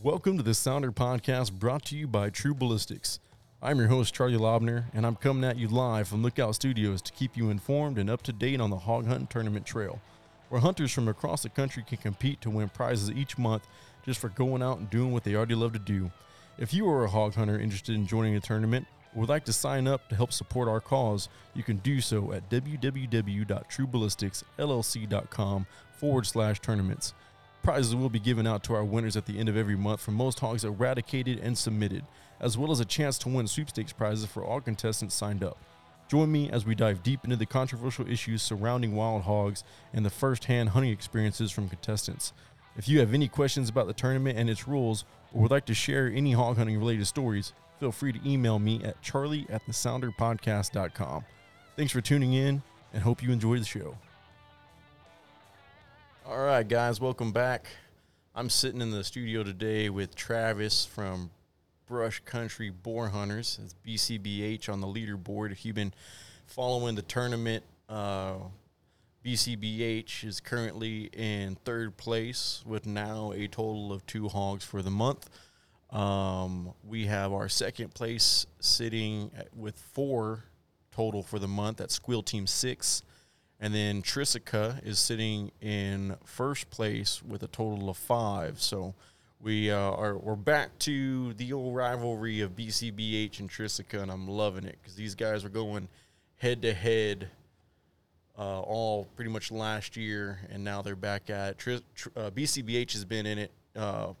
Welcome to the Sounder Podcast brought to you by True Ballistics. I'm your host, Charlie Lobner, and I'm coming at you live from Lookout Studios to keep you informed and up to date on the hog hunting tournament trail, where hunters from across the country can compete to win prizes each month just for going out and doing what they already love to do. If you are a hog hunter interested in joining a tournament or would like to sign up to help support our cause, you can do so at www.trueballisticsllc.com forward slash tournaments. Prizes will be given out to our winners at the end of every month for most hogs eradicated and submitted, as well as a chance to win sweepstakes prizes for all contestants signed up. Join me as we dive deep into the controversial issues surrounding wild hogs and the first hand hunting experiences from contestants. If you have any questions about the tournament and its rules, or would like to share any hog hunting related stories, feel free to email me at charlie at thesounderpodcast.com. Thanks for tuning in and hope you enjoy the show. All right, guys, welcome back. I'm sitting in the studio today with Travis from Brush Country Boar Hunters. It's BCBH on the leaderboard. If you've been following the tournament, uh, BCBH is currently in third place with now a total of two hogs for the month. Um, we have our second place sitting at, with four total for the month. That's Squeal Team Six. And then Trisica is sitting in first place with a total of five. So we uh, are we're back to the old rivalry of BCBH and Trisica, and I'm loving it because these guys are going head to head uh, all pretty much last year, and now they're back at. Tris, tr- uh, BCBH has been in it, uh,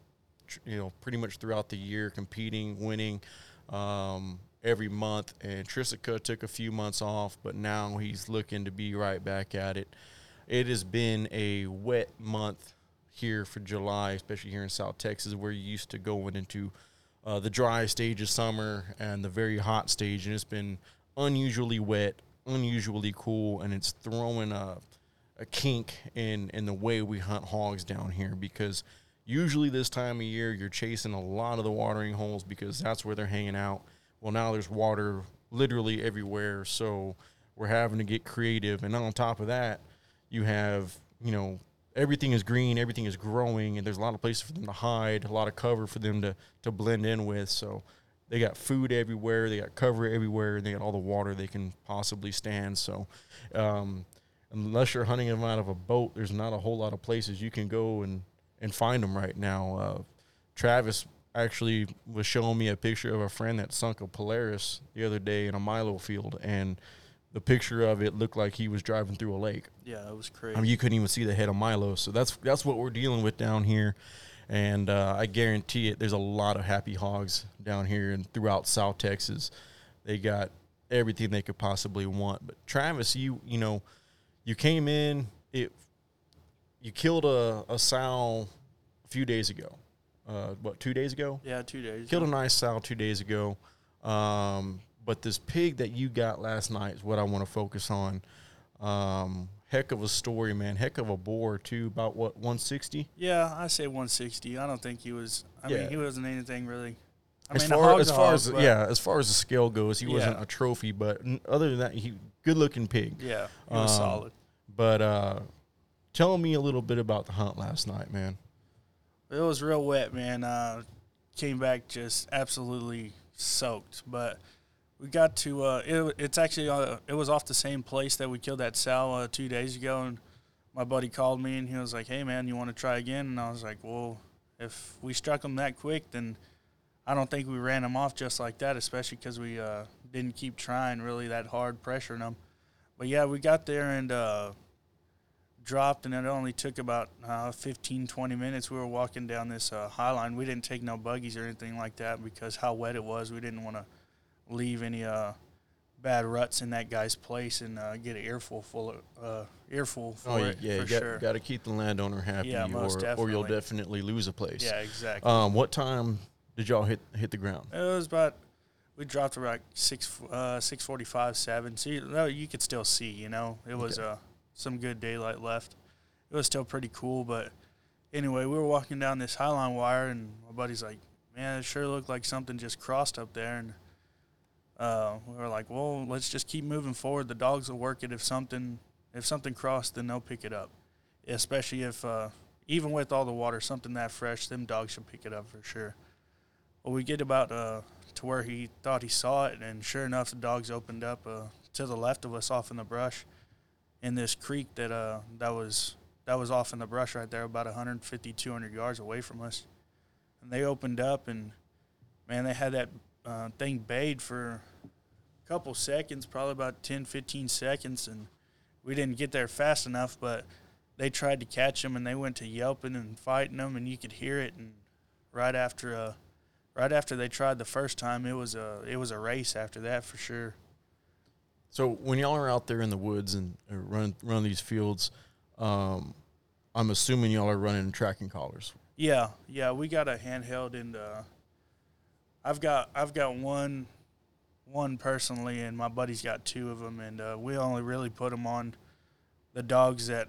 tr- you know, pretty much throughout the year, competing, winning. Um, every month. And Trisica took a few months off, but now he's looking to be right back at it. It has been a wet month here for July, especially here in South Texas, where you used to going into uh, the dry stage of summer and the very hot stage, and it's been unusually wet, unusually cool, and it's throwing a, a kink in in the way we hunt hogs down here because usually this time of year you're chasing a lot of the watering holes because that's where they're hanging out well, now there's water literally everywhere, so we're having to get creative. And on top of that, you have you know everything is green, everything is growing, and there's a lot of places for them to hide, a lot of cover for them to to blend in with. So they got food everywhere, they got cover everywhere, and they got all the water they can possibly stand. So um, unless you're hunting them out of a boat, there's not a whole lot of places you can go and and find them right now. Uh, Travis actually was showing me a picture of a friend that sunk a Polaris the other day in a Milo field, and the picture of it looked like he was driving through a lake. Yeah, it was crazy. I mean, you couldn't even see the head of Milo. So that's that's what we're dealing with down here, and uh, I guarantee it. There's a lot of happy hogs down here and throughout South Texas. They got everything they could possibly want. But Travis, you you know, you came in it. You killed a, a sow a few days ago uh, what two days ago? Yeah, two days. Killed a nice sow two days ago. Um, but this pig that you got last night is what I want to focus on. Um, heck of a story, man. Heck of a boar too. About what 160? Yeah, I say 160. I don't think he was. I Yeah. mean, he wasn't anything really. I as mean, far as far as yeah, as far as the scale goes, he Yeah. wasn't a trophy. But other than that, he good looking pig. yeah, he was Um, solid. But uh, tell me a little bit about the hunt last night, man. It was real wet, man. Uh, came back just absolutely soaked, but we got to. Uh, it, it's actually uh, it was off the same place that we killed that sow uh, two days ago, and my buddy called me and he was like, "Hey, man, you want to try again?" And I was like, "Well, if we struck him that quick, then I don't think we ran him off just like that, especially because we uh, didn't keep trying really that hard pressuring him." But yeah, we got there and. Uh, dropped and it only took about uh, 15 20 minutes we were walking down this uh, high line we didn't take no buggies or anything like that because how wet it was we didn't want to leave any uh, bad ruts in that guy's place and uh, get an earful full of uh, earful for Oh it yeah, for got, sure got to keep the landowner happy, Yeah, most or, or you'll definitely. definitely lose a place. yeah exactly Um, what time did y'all hit hit the ground? it was about we dropped around six uh, six forty five seven. So you, no, you could still see. You know, it was Okay. uh, some good daylight left. It was still pretty cool, but anyway, we were walking down this Highline wire, and my buddy's like, "Man, it sure looked like something just crossed up there." And uh, we were like, "Well, let's just keep moving forward. The dogs will work it. If something if something crossed, then they'll pick it up. Especially if uh, even with all the water, something that fresh, them dogs should pick it up for sure. Well, we get about uh, to where he thought he saw it, and sure enough, the dogs opened up uh, to the left of us, off in the brush, in this creek that uh, that was that was off in the brush right there, about 150, 200 yards away from us. And they opened up, and man, they had that uh, thing bayed for a couple seconds, probably about 10, 15 seconds, and we didn't get there fast enough, but they tried to catch him, and they went to yelping and fighting them, and you could hear it. And right after, uh, right after they tried the first time, it was a it was a race after that for sure. So when y'all are out there in the woods and uh, run run these fields, um, I'm assuming y'all are running tracking collars. Yeah, yeah, we got a handheld, and uh, I've got I've got one one personally, and my buddy's got two of them, and uh, we only really put them on the dogs that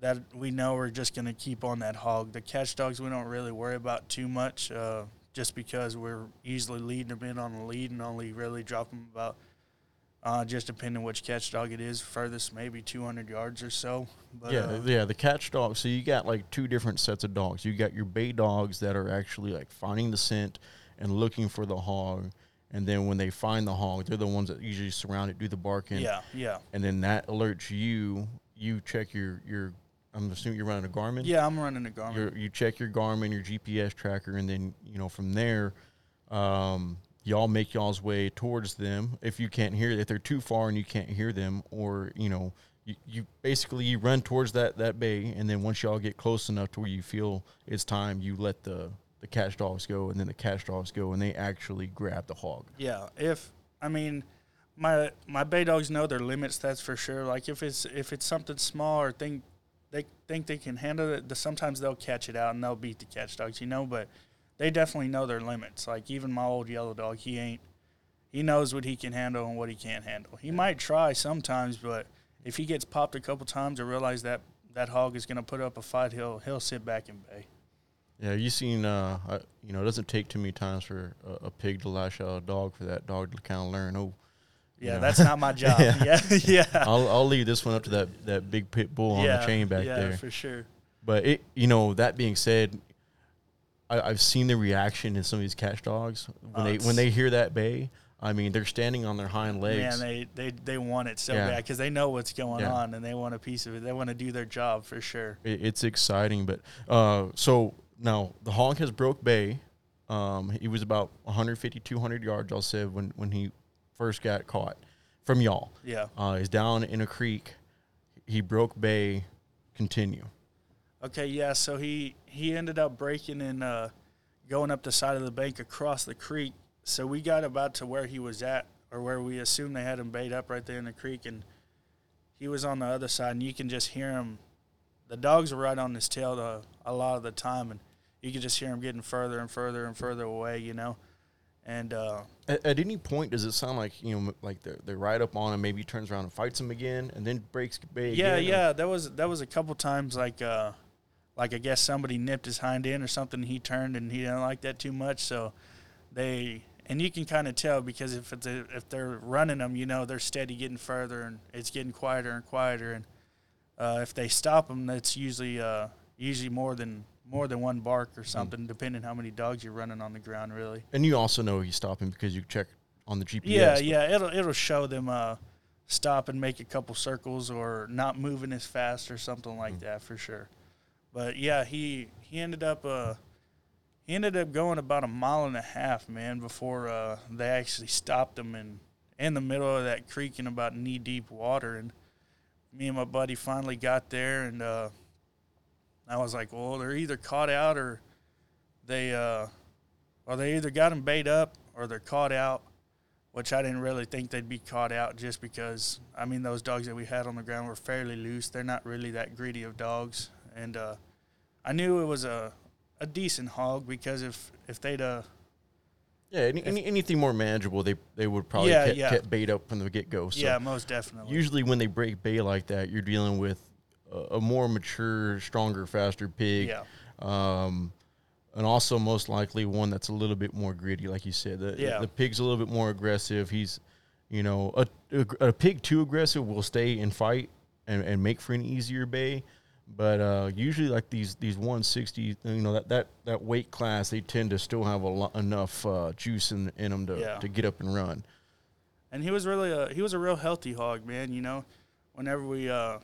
that we know are just going to keep on that hog. The catch dogs we don't really worry about too much, uh, just because we're easily leading them in on the lead and only really drop them about uh, just depending which catch dog it is, furthest maybe 200 yards or so. But, yeah, uh, yeah, the catch dog. So you got like two different sets of dogs. You got your bay dogs that are actually like finding the scent and looking for the hog, and then when they find the hog, they're the ones that usually surround it, do the barking. yeah, yeah, and then that alerts you. You check your your. I'm assuming you're running a Garmin. yeah. I'm running a Garmin. Your, you check your Garmin, your GPS tracker, and then you know from there, um, y'all make y'all's way towards them. If you can't hear, if they're too far and you can't hear them, or you know, you, you basically you run towards that that bay, and then once y'all get close enough to where you feel it's time, you let the the catch dogs go, and then the catch dogs go, and they actually grab the hog. Yeah, if I mean, my my bay dogs know their limits. That's for sure. Like if it's if it's something small or think they think they can handle it, sometimes they'll catch it out and they'll beat the catch dogs, you know. But they definitely know their limits. Like even my old yellow dog, he ain't. He knows what he can handle and what he can't handle. He might try sometimes, but if he gets popped a couple times or realize that that hog is going to put up a fight, he'll he'll sit back and bay. Yeah, you seen, uh, I, you know, it doesn't take too many times for a, a pig to lash out a dog for that dog to kind of learn. Oh, Yeah, know. that's not my job. Yeah. yeah, yeah. I'll I'll leave this one up to that that big pit bull on yeah, the chain back there. yeah, there. for sure. But it, you know, that being said, I, I've seen the reaction in some of these catch dogs when Oh, they when they hear that bay. I mean, they're standing on their hind legs. Man, they, they, they want it so Yeah. bad because they know what's going Yeah. on and they want a piece of it. They want to do their job for sure. it, it's exciting. But uh, so now the honk has broke bay. Um, he was about 150, 200 yards. I'll say when when he first got caught from y'all. Yeah. Uh, he's down in a creek. He broke bay. Continue. Okay. Yeah. So he he ended up breaking and uh, going up the side of the bank across the creek. So we got about to where he was at, or where we assumed they had him bayed up right there in the creek, and he was on the other side, and you can just hear him. The dogs were right on his tail the, a lot of the time, and you could just hear him getting further and further and further away, you know. And uh, At, at any point, does it sound like you know, like they're, they're right up on him? Maybe he turns around and fights him again, and then breaks bay. Yeah, again, or- yeah. That was that was a couple times like uh like I guess somebody nipped his hind end or something. He turned and he didn't like that too much, so they and you can kind of tell because if it's a, if they're running them, you know they're steady getting further and it's getting quieter and quieter. And uh, if they stop them, that's usually uh usually more than more than one bark Hmm. or something, depending how many dogs you're running on the ground. Really. And you also know he's stopping because you check on the GPS. Yeah, yeah. It'll it'll show them uh, stop and make a couple circles or not moving as fast or something like Mm. that for sure. But yeah, he he ended up uh, he ended up going about a mile and a half, man, before uh, they actually stopped him in in the middle of that creek in about knee deep water. And me and my buddy finally got there, and uh, I was like, well, they're either caught out or they uh, or they either got him bayed up or they're caught out which I didn't really think they'd be caught out just because I mean those dogs that we had on the ground were fairly loose. They're not really that greedy of dogs, and uh, I knew it was a a decent hog because if if they'd uh Yeah, any, any, anything more manageable, they they would probably Yeah, get, yeah. get bayed up from the get go. So yeah most definitely usually when they break bay like that, you're dealing with a, a more mature, stronger, faster pig. yeah Um, and also most likely one that's a little bit more gritty, like you said. The, Yeah. the pig's a little bit more aggressive. He's, you know, a, a, a pig too aggressive will stay and fight and, and make for an easier bay. But uh, usually like these these 160, you know that that that weight class, they tend to still have a lot, enough uh, juice in in them to Yeah. to get up and run. and he was really a he was a real healthy hog, man. You know, whenever we uh,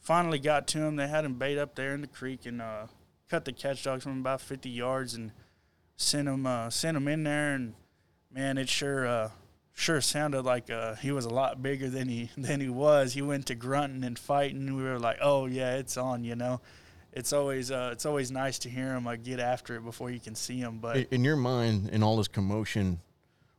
finally got to him, they had him bayed up there in the creek and uh, cut the catch dogs from about 50 yards and sent him uh, sent him in there, and man, it sure uh, sure sounded like uh, he was a lot bigger than he than he was. He went to grunting and fighting. We were like, oh yeah, it's on. You know, it's always uh, it's always nice to hear him like get after it before you can see him, but. In, your mind, in all this commotion,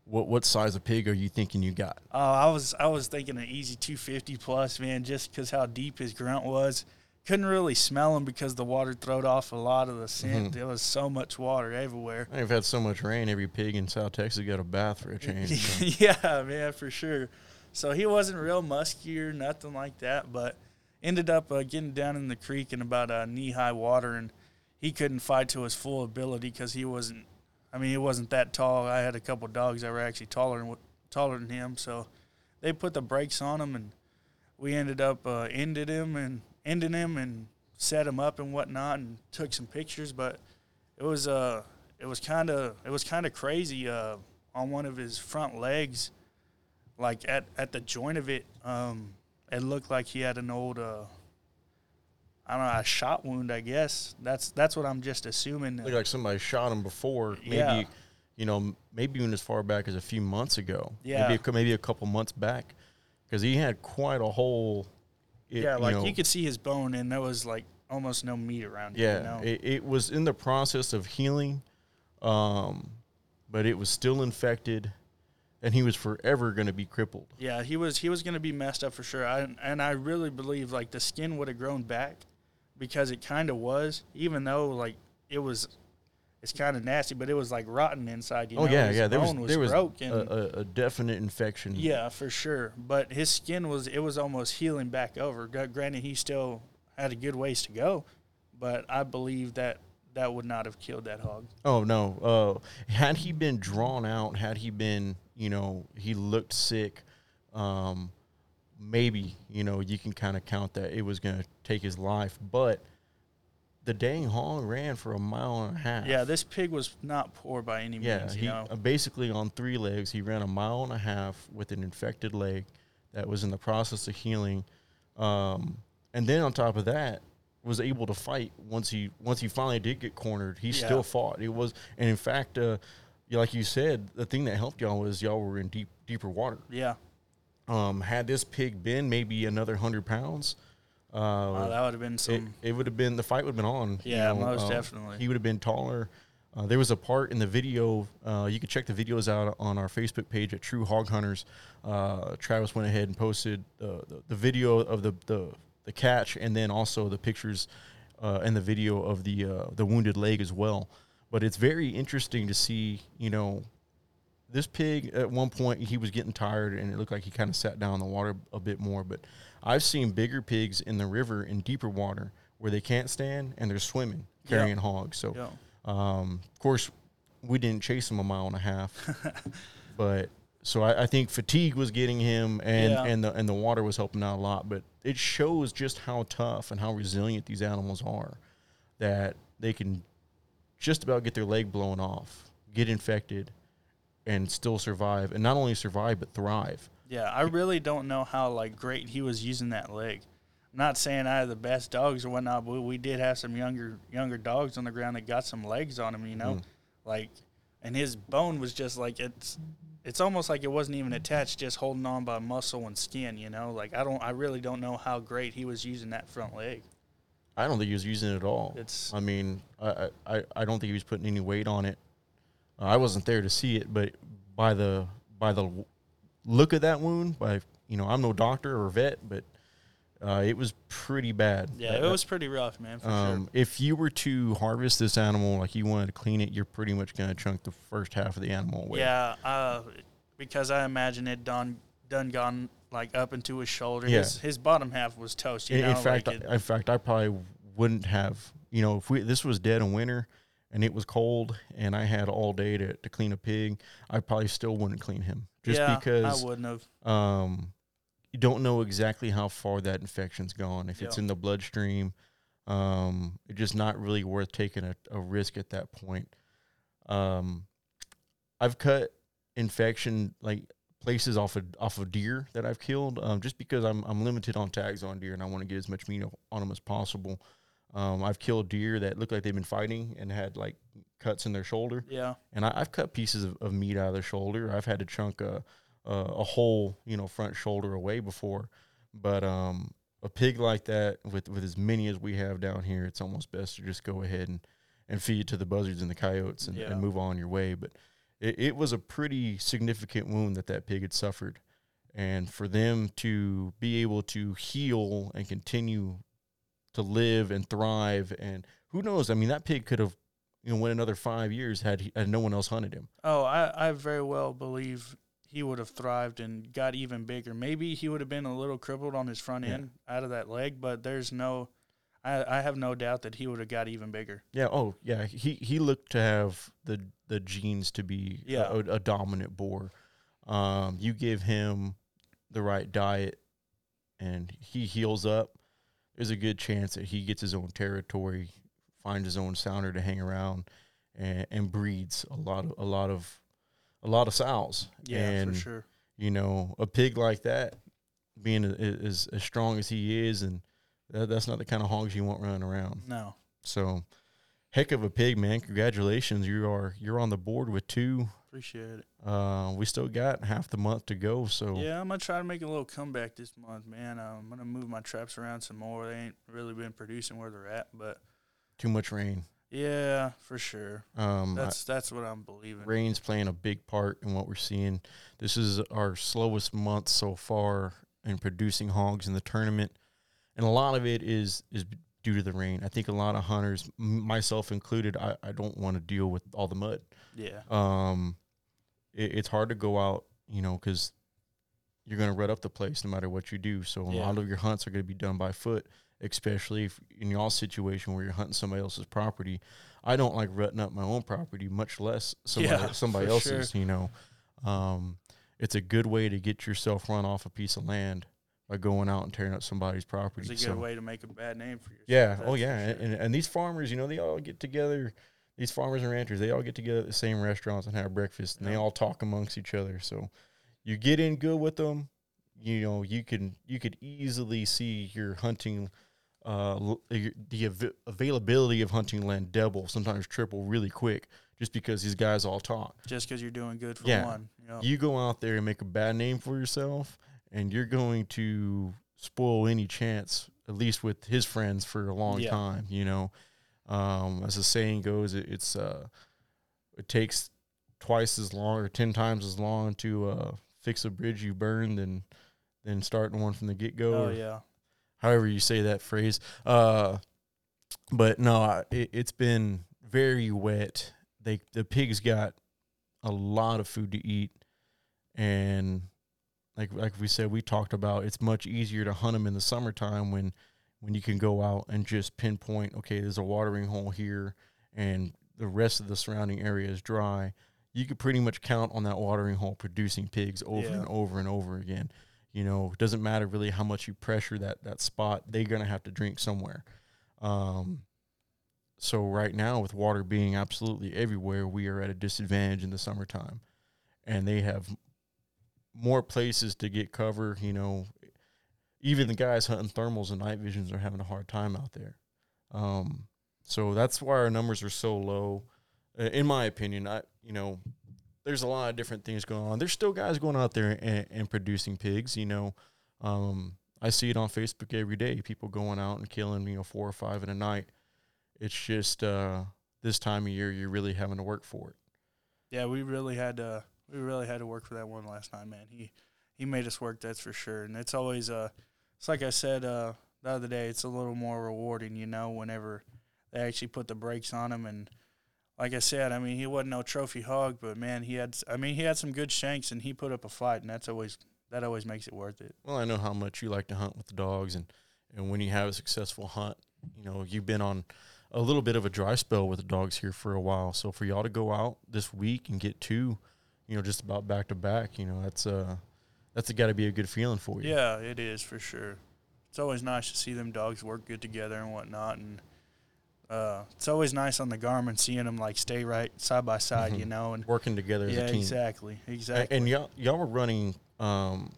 what what size of pig are you thinking you got? Oh, I was I was thinking an easy 250 plus, man, just because how deep his grunt was. Couldn't really smell him because the water throwed off a lot of the scent. There was so much water everywhere. I've had so much rain. Every pig in South Texas got a bath for a change. so. yeah, man, for sure. So he wasn't real musky or nothing like that, but ended up uh, getting down in the creek in about uh, knee high water, and he couldn't fight to his full ability because he wasn't. I mean, he wasn't that tall. I had a couple dogs that were actually taller than taller than him, so they put the brakes on him, and we ended up uh, ended him and ended him and set him up and whatnot, and took some pictures. But it was uh it was kind of it was kind of crazy. Uh, on one of his front legs, like at at the joint of it, um, it looked like he had an old uh, I don't know, a shot wound. I guess that's that's what I'm just assuming. Looked like somebody shot him before. Maybe, Yeah. you know, maybe even as far back as a few months ago. Yeah. Maybe a, maybe a couple months back, because he had quite a hole. It- yeah, like know, you could see his bone, and there was like almost no meat around it. Yeah, you know? it, it was in the process of healing, um, but it was still infected, and he was forever going to be crippled. Yeah, he was he was going to be messed up for sure. I, and I really believe like the skin would have grown back because it kind of was, even though like it was, it's kind of nasty, but it was like rotten inside. You oh know? yeah, His yeah. There was bone there was broke a, and- a, a definite infection. Yeah, for sure. But his skin was it was almost healing back over. Granted, he still had a good ways to go, but I believe that that would not have killed that hog. Oh no. Uh, had he been drawn out, had he been, you know, he looked sick, um, maybe, you know, you can kind of count that it was going to take his life. But the dang hog ran for a mile and a half. Yeah, this pig was not poor by any Yeah, means. he you know, uh, basically on three legs. He ran a mile and a half with an infected leg that was in the process of healing, um, and then on top of that, was able to fight once he once he finally did get cornered. He Yeah. still fought. It was, and in fact, uh, like you said, the thing that helped y'all was y'all were in deep deeper water. yeah, Um, had this pig been maybe another hundred pounds, uh, wow, that would have been it, some. it would have been the fight would have been on. you Yeah, know, most um, definitely. He would have been taller. Uh, there was a part in the video. Uh, you can check the videos out on our Facebook page at True Hog Hunters. Uh, Travis went ahead and posted uh, the, the video of the, the the catch, and then also the pictures uh, and the video of the uh, the wounded leg as well. But it's very interesting to see, you know, this pig at one point he was getting tired and it looked like he kind of sat down in the water a bit more but i've seen bigger pigs in the river in deeper water where they can't stand and they're swimming Yeah. carrying hogs so Yeah. um, of course we didn't chase him a mile and a half but so I, I think fatigue was getting him and, Yeah. and the and the water was helping out a lot but it shows just how tough and how resilient these animals are that they can just about get their leg blown off get infected and still survive and not only survive but thrive Yeah, I really don't know how like great he was using that leg. I'm not saying I have the best dogs or whatnot, but we did have some younger younger dogs on the ground that got some legs on him. You know, Mm. like, and his bone was just like it's. It's almost like it wasn't even attached, just holding on by muscle and skin. You know, like I don't, I really don't know how great he was using that front leg. i don't think he was using it at all It's I mean, I, I, I don't think he was putting any weight on it. Uh, I wasn't there to see it, but by the by the look of that wound, by you know, I'm no doctor or vet, but uh, it was pretty bad. yeah, it was pretty rough, man, for Um, sure. if you were to harvest this animal, like you wanted to clean it, you're pretty much going to chunk the first half of the animal away. Yeah, uh, because I imagine it done done gone like up into his shoulder. Yeah. His his bottom half was toast. You In, know, in fact, like it- I, in fact, I probably wouldn't have. You know, if we this was dead in winter and it was cold and I had all day to, to clean a pig, I probably still wouldn't clean him just yeah, because I wouldn't have. um, you don't know exactly how far that infection's gone. If it's in the bloodstream, Um, it's just not really worth taking a, a risk at that point. Um, I've cut infection like places off of off of deer that I've killed, um, just because I'm I'm limited on tags on deer and I want to get as much meat on them as possible. Um, I've killed deer that look like they've been fighting and had like cuts in their shoulder. Yeah. And I, have cut pieces of, of, meat out of their shoulder. I've had to chunk a, a, a whole, you know, front shoulder away before. But um, a pig like that, with, with as many as we have down here, it's almost best to just go ahead and, and feed it to the buzzards and the coyotes and, yeah. and move on your way. But it, it was a pretty significant wound that that pig had suffered. And for them to be able to heal and continue to live and thrive. And who knows? I mean, that pig could have, you know, went another five years had he, had no one else hunted him. Oh, I, I very well believe he would have thrived and got even bigger. Maybe he would have been a little crippled on his front end yeah. out of that leg, but there's no, I, I have no doubt that he would have got even bigger. Yeah. Oh, yeah. He he looked to have the the genes to be yeah. a, a dominant boar. Um, you give him the right diet, and he heals up there's a good chance that he gets his own territory, finds his own sounder to hang around, and, and breeds a lot of a lot of a lot of sows. Yeah, and, for sure. You know, a pig like that, being as as strong as he is, and that, that's not the kind of hogs you want running around. No. So, heck of a pig, man! Congratulations, you are you're on the board with two Appreciate it. Uh, we still got half the month to go, so yeah, I'm gonna try to make a little comeback this month, man. Uh, I'm gonna move my traps around some more. They ain't really been producing where they're at, but too much rain. Yeah, for sure. Um, that's I, that's what I'm believing. Rain's playing a big part in what we're seeing. This is our slowest month so far in producing hogs in the tournament, and a lot of it is is due to the rain. I think a lot of hunters, myself included, I, I don't want to deal with all the mud. Yeah. Um, it, it's hard to go out, you know, because you're going to rut up the place no matter what you do. So yeah. a lot of your hunts are going to be done by foot, especially if in y'all situation where you're hunting somebody else's property. I don't like rutting up my own property, much less somebody, yeah, somebody else's. Sure. You know, um, it's a good way to get yourself run off a piece of land by going out and tearing up somebody's property. It's a good so, way to make a bad name for yourself. Yeah. Oh, yeah. Sure. And, and these farmers, you know, they all get together these farmers and ranchers, they all get together at the same restaurants and have breakfast, and they all talk amongst each other. So you get in good with them, you know, you can you could easily see your hunting, uh, the av- availability of hunting land double, sometimes triple, really quick, just because these guys all talk. Just because you're doing good for yeah. one. You go out there and make a bad name for yourself, and you're going to spoil any chance, at least with his friends, for a long yeah. time. You know um, as the saying goes, it, it's uh, it takes twice as long or ten times as long to uh, fix a bridge you burned than than starting one from the get go. Oh yeah. However you say that phrase. Uh, but no, it, it's been very wet. They the pigs got a lot of food to eat, and like like we said, we talked about it's much easier to hunt them in the summertime when when you can go out and just pinpoint, okay, there's a watering hole here and the rest of the surrounding area is dry, you could pretty much count on that watering hole producing pigs over yeah. and over and over again. You know, it doesn't matter really how much you pressure that that spot, they're gonna have to drink somewhere. Um, so right now, with water being absolutely everywhere, we are at a disadvantage in the summertime, and they have more places to get cover. You know, even the guys hunting thermals and night visions are having a hard time out there. Um, so that's why our numbers are so low. In my opinion, I you know, there's a lot of different things going on. There's still guys going out there and, and producing pigs. You know, um, I see it on Facebook every day. People going out and killing you know four or five in a night. It's just uh, this time of year you're really having to work for it. Yeah, we really had to. We really had to work for that one last night, man. He he made us work. That's for sure. And it's always uh it's like I said uh, the other day. It's a little more rewarding, you know, whenever they actually put the brakes on him. And like I said, I mean, he wasn't no trophy hog, but man, he had. I mean, he had some good shanks, and he put up a fight, and that's always that always makes it worth it. Well, I know how much you like to hunt with the dogs, and and when you have a successful hunt, you know, you've been on a little bit of a dry spell with the dogs here for a while. So for y'all to go out this week and get two, you know, just about back to back, you know, that's uh that's got to be a good feeling for you. Yeah, it is for sure. it's always nice to see them dogs work good together and whatnot. And uh, it's always nice on the Garmin seeing them like stay right side by side, Mhm. you know. And Working together as yeah, a team. exactly, exactly. And y'all, y'all were running um,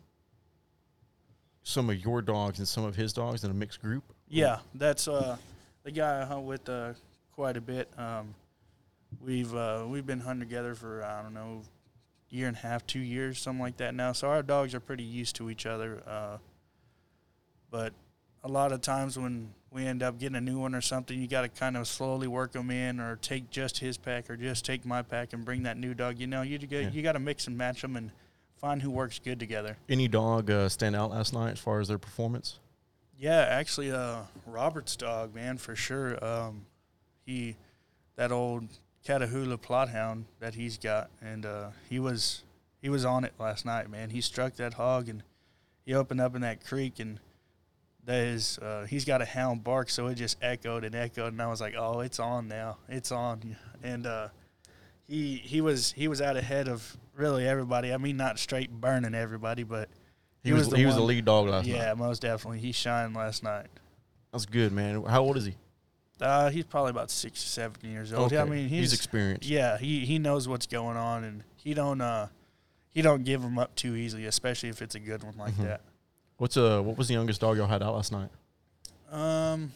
some of your dogs and some of his dogs in a mixed group. Yeah, that's uh, the guy I hunt with uh, quite a bit. Um, we've uh, we've been hunting together for I don't know, year and a half, two years, something like that now. So our dogs are pretty used to each other. Uh, but a lot of times when we end up getting a new one or something, you got to kind of slowly work them in, or take just his pack, or just take my pack and bring that new dog. You know, you got Yeah. you got to mix and match them and find who works good together. Any dog uh, stand out last night as far as their performance? Yeah, actually, uh, Robert's dog, man, for sure. Um, he, that old Catahoula Plott hound that he's got, and uh, he was he was on it last night, man. He struck that hog and he opened up in that creek, and that is uh, he's got a hound bark, so it just echoed and echoed, and I was like, oh, it's on now, it's on, and uh, he he was he was out ahead of really everybody. I mean, not straight burning everybody, but He, was, the he was the lead dog last yeah, night. Yeah, most definitely, he shined last night. That's good, man. How old is he? Uh, he's probably about six or seven years old. Yeah, I mean, he's, experienced. yeah, he he knows what's going on, and he don't uh he don't give them up too easily, especially if it's a good one like Mhm. that. What's uh what was the youngest dog y'all had out last night? Um,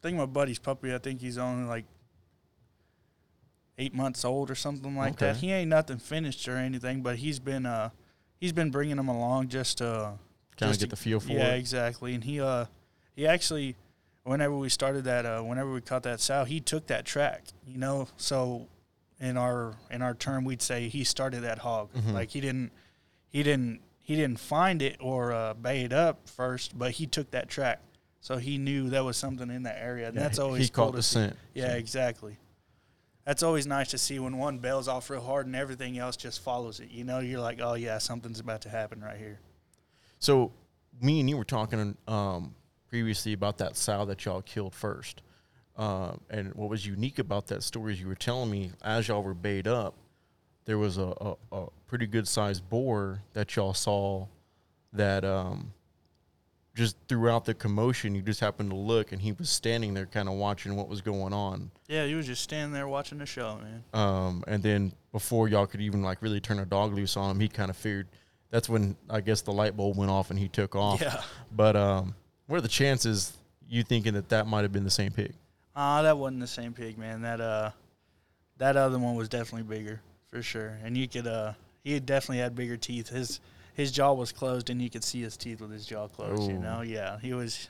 I think my buddy's puppy. I think he's only like eight months old or something like that. He ain't nothing finished or anything, but he's been uh he's been bringing them along just uh Kind of get to- the feel for yeah it. Yeah, exactly, and he uh he actually whenever we started that uh whenever we caught that sow he took that track you know? So in our in our term we'd say he started that hog. Mhm. like he didn't he didn't he didn't find it or uh, bay it up first but he took that track. So he knew there was something in that area and Yeah, that's always he cool caught the scent. yeah exactly. That's always nice to see when one bails off real hard and everything else just follows it you know? You're like oh yeah something's about to happen right here. So, me and you were talking um, previously about that sow that y'all killed first. Uh, and what was unique about that story is you were telling me as y'all were bayed up, there was a, a, a pretty good sized boar that y'all saw that um, just throughout the commotion, you just happened to look and he was standing there kind of watching what was going on. Yeah, he was just standing there watching the show, man. Um, and then before y'all could even like really turn a dog loose on him, he kind of figured that's when I guess the light bulb went off and he took off. Yeah. But um, what are the chances you thinking that that might have been the same pig? Ah, that wasn't the same pig, man. That uh, that other one was definitely bigger for sure. And you could uh, he had definitely had bigger teeth. His his jaw was closed, and you could see his teeth with his jaw closed. You know, yeah, he was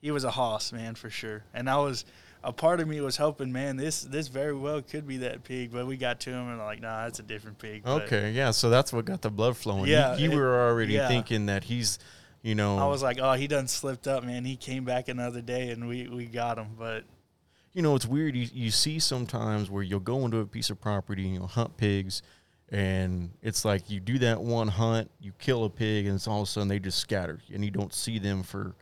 he was a hoss, man, for sure. And I was a part of me was hoping, man, this this very well could be that pig, but we got to him and like, nah, that's a different pig. But Okay, yeah. So that's what got the blood flowing. You- Yeah, you, it- were already yeah. thinking that he's, you know, I was like, oh, he done slipped up, man. He came back another day, and we we got him. But you know, it's weird. You, you see sometimes where you'll go into a piece of property and you'll hunt pigs, and it's like you do that one hunt, you kill a pig, and it's all of a sudden they just scatter, and you don't see them for,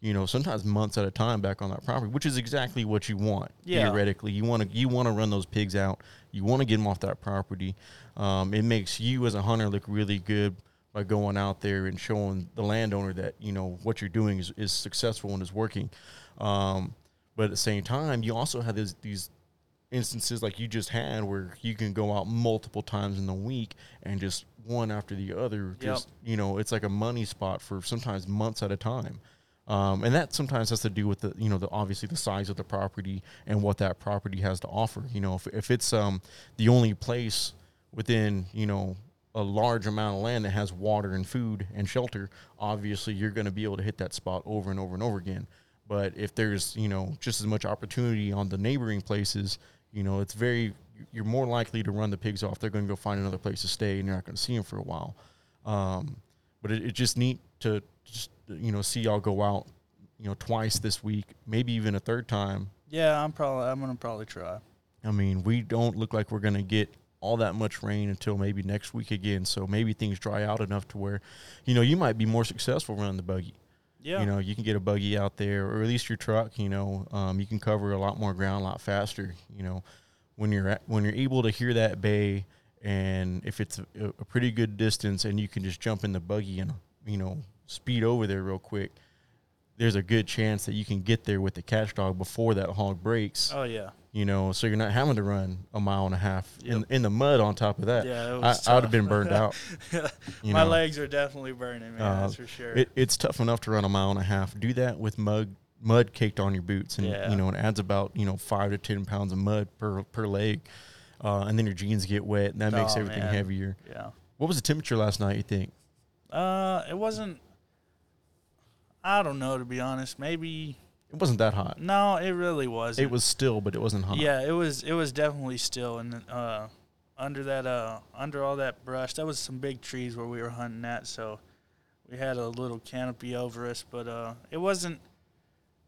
you know, sometimes months at a time back on that property, which is exactly what you want. Yeah. Theoretically, you want to you want to run those pigs out. You want to get them off that property. Um, it makes you as a hunter look really good by going out there and showing the landowner that you know what you're doing is, is successful and is working. Um, but at the same time, you also have this, these instances like you just had where you can go out multiple times in the week and just one after the other Yep. just you know it's like a money spot for sometimes months at a time um, and that sometimes has to do with the you know the obviously the size of the property and what that property has to offer you know if, if it's um the only place within you know a large amount of land that has water and food and shelter obviously you're going to be able to hit that spot over and over and over again. But if there's you know just as much opportunity on the neighboring places you know it's very you're more likely to run the pigs off. They're going to go find another place to stay and you're not going to see them for a while. Um, but it, it's just neat to just you know see y'all go out you know twice this week maybe even a third time. Yeah, I'm probably I'm gonna probably try. I mean, we don't look like we're going to get all that much rain until maybe next week again. So maybe things dry out enough to where, you know, you might be more successful running the buggy. Yeah, You know, you can get a buggy out there, or at least your truck. You know, um, you can cover a lot more ground a lot faster. You know, when you're at, when you're able to hear that bay, and if it's a, a pretty good distance, and you can just jump in the buggy and you know speed over there real quick. there's a good chance that you can get there with the catch dog before that hog breaks. Oh yeah. You know, so you're not having to run a mile and a half in Yep. in the mud. On top of that, Yeah, I, was I would have been burned out. My know. legs are definitely burning, man. Uh, that's for sure. It, it's tough enough to run a mile and a half. Do that with mud mud caked on your boots, and Yeah. you know it adds about you know five to ten pounds of mud per per leg, uh, and then your jeans get wet, and that makes Oh, everything man. heavier. yeah. What was the temperature last night? You think? Uh, it wasn't. I don't know to be honest. Maybe It wasn't that hot. no, it really wasn't. It was still, but it wasn't hot. Yeah, it was. It was definitely still, and uh, under that, uh, under all that brush, that was some big trees where we were hunting at. So we had a little canopy over us, but uh, it wasn't.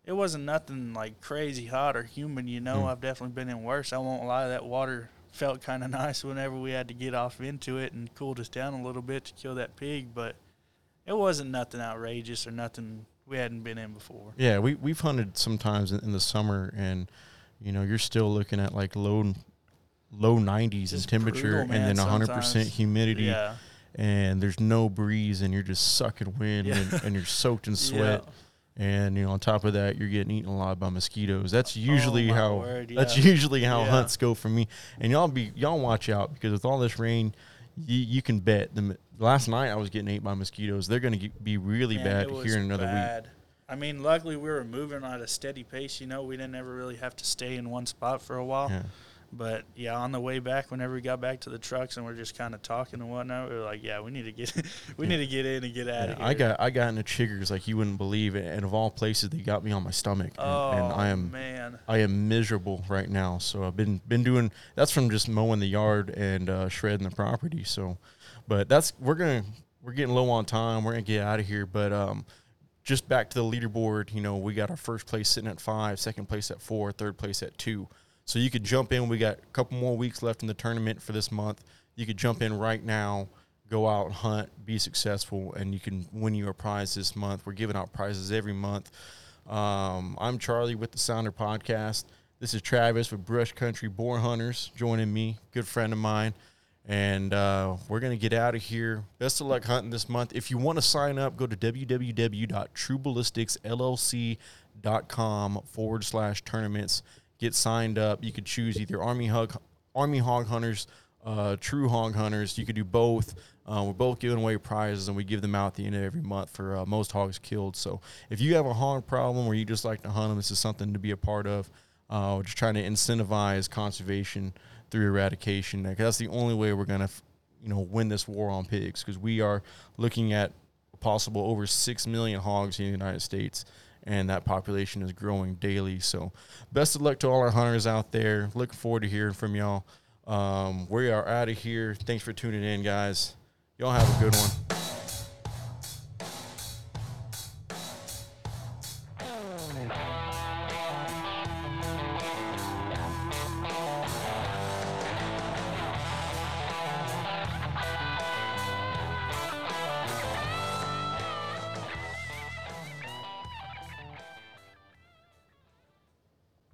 It wasn't nothing like crazy hot or humid. You know, Hmm. I've definitely been in worse. I won't lie. That water felt kind of nice whenever we had to get off into it and cooled us down a little bit to kill that pig, but it wasn't nothing outrageous or nothing we hadn't been in before. Yeah, we we've hunted sometimes in, in the summer, and you know you're still looking at like low low 90s in temperature, brutal, and then 100 percent sometimes. humidity, Yeah. and there's no breeze, and you're just sucking wind, Yeah. and, and you're soaked in sweat. And you know, on top of that, you're getting eaten alive by mosquitoes. That's oh, usually Oh, how. word, That's usually how Yeah. hunts go for me. And y'all be y'all watch out because with all this rain, you, you can bet. The last night I was getting ate by mosquitoes. They're going to be really Man, bad here in another week. I mean, luckily we were moving at a steady pace. You know, we didn't ever really have to stay in one spot for a while. Yeah. But yeah, on the way back, whenever we got back to the trucks and we're just kind of talking and whatnot, we were like, "Yeah, we need to get, we Yeah. need to get in and get out Yeah, of here." I got I got into chiggers like you wouldn't believe it, and of all places, they got me on my stomach, and, Oh and I am man, I am miserable right now. So I've been been doing that's from just mowing the yard and uh, shredding the property. So, but that's we're gonna we're getting low on time. We're gonna get out of here. But um, just back to the leaderboard. You know, we got our first place sitting at five, second place at four, third place at two. So you could jump in. We got a couple more weeks left in the tournament for this month. You could jump in right now, go out and hunt, be successful, and you can win you a prize this month. We're giving out prizes every month. Um, I'm Charlie with the Sounder Podcast. This is Travis with Brush Country Boar Hunters joining me, good friend of mine. And uh, we're going to get out of here. Best of luck hunting this month. If you want to sign up, go to www.trueballisticsllc.com forward slash tournaments. Get signed up. You could choose either Army Hog, Army Hog Hunters, uh, True Hog Hunters. You could do both. Uh, we're both giving away prizes, and we give them out at the end of every month for uh, most hogs killed. So if you have a hog problem or you just like to hunt them, this is something to be a part of. Uh, we're just trying to incentivize conservation through eradication. That's the only way we're gonna, you know, win this war on pigs because we are looking at possible over six million hogs in the United States, and that population is growing daily. So, best of luck to all our hunters out there. Looking forward to hearing from y'all. Um, we are out of here. Thanks for tuning in, guys. Y'all have a good one.